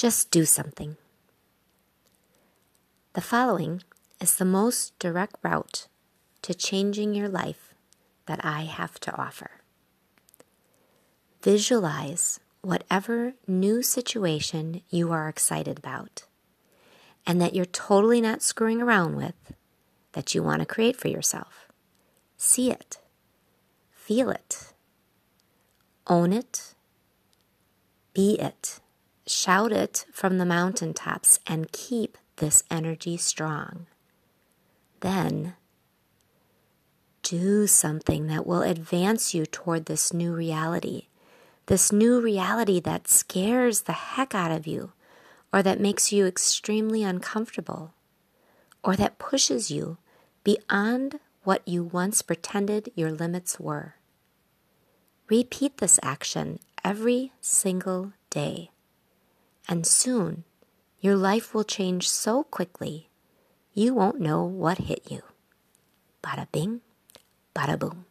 Just do something. The following is the most direct route to changing your life that I have to offer. Visualize whatever new situation you are excited about and that you're totally not screwing around with that you want to create for yourself. See it, feel it, own it, be it, shout it from the mountaintops, and keep this energy strong. Then do something that will advance you toward this new reality, this new reality that scares the heck out of you, or that makes you extremely uncomfortable, or that pushes you beyond what you once pretended your limits were. Repeat this action every single day, and soon your life will change so quickly you won't know what hit you. Bada bing, bada boom.